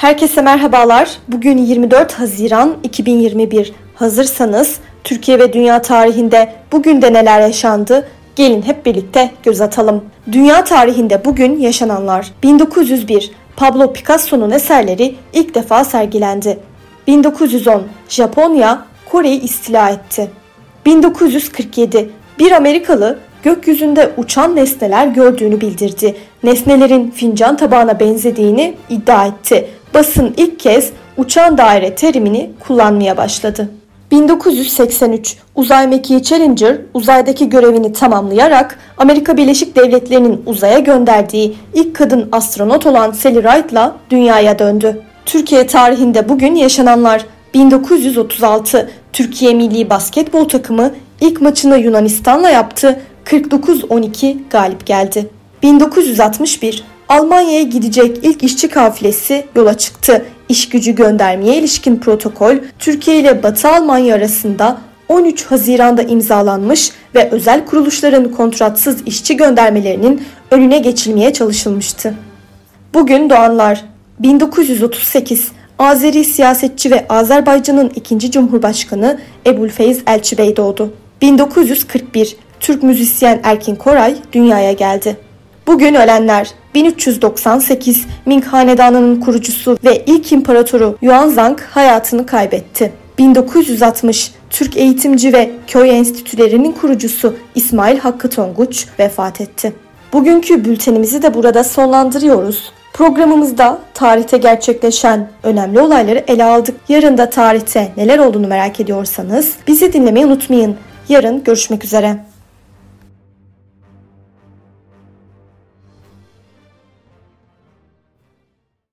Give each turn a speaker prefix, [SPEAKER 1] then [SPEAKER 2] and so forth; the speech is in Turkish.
[SPEAKER 1] Herkese merhabalar. Bugün 24 Haziran 2021. Hazırsanız Türkiye ve dünya tarihinde bugün de neler yaşandı? Gelin hep birlikte göz atalım. Dünya tarihinde bugün yaşananlar. 1901 Pablo Picasso'nun eserleri ilk defa sergilendi. 1910 Japonya Kore'yi istila etti. 1947 bir Amerikalı gökyüzünde uçan nesneler gördüğünü bildirdi. Nesnelerin fincan tabağına benzediğini iddia etti. Basın ilk kez uçan daire terimini kullanmaya başladı. 1983 uzay mekiği Challenger uzaydaki görevini tamamlayarak Amerika Birleşik Devletleri'nin uzaya gönderdiği ilk kadın astronot olan Sally Rite'la dünyaya döndü. Türkiye tarihinde bugün yaşananlar 1936 Türkiye Milli Basketbol takımı ilk maçını Yunanistan'la yaptı. 49-12 galip geldi. 1961 Almanya'ya gidecek ilk işçi kafilesi yola çıktı. İş gücü göndermeye ilişkin protokol Türkiye ile Batı Almanya arasında 13 Haziran'da imzalanmış ve özel kuruluşların kontratsız işçi göndermelerinin önüne geçilmeye çalışılmıştı. Bugün doğanlar 1938 Azeri siyasetçi ve Azerbaycan'ın ikinci Cumhurbaşkanı Ebulfeyz Elçibey doğdu. 1941 Türk müzisyen Erkin Koray dünyaya geldi. Bugün ölenler 1398 Ming Hanedanı'nın kurucusu ve ilk imparatoru Yuanzang hayatını kaybetti. 1960 Türk eğitimci ve köy enstitülerinin kurucusu İsmail Hakkı Tonguç vefat etti. Bugünkü bültenimizi de burada sonlandırıyoruz. Programımızda tarihte gerçekleşen önemli olayları ele aldık. Yarın da tarihte neler olduğunu merak ediyorsanız bizi dinlemeyi unutmayın. Yarın görüşmek üzere.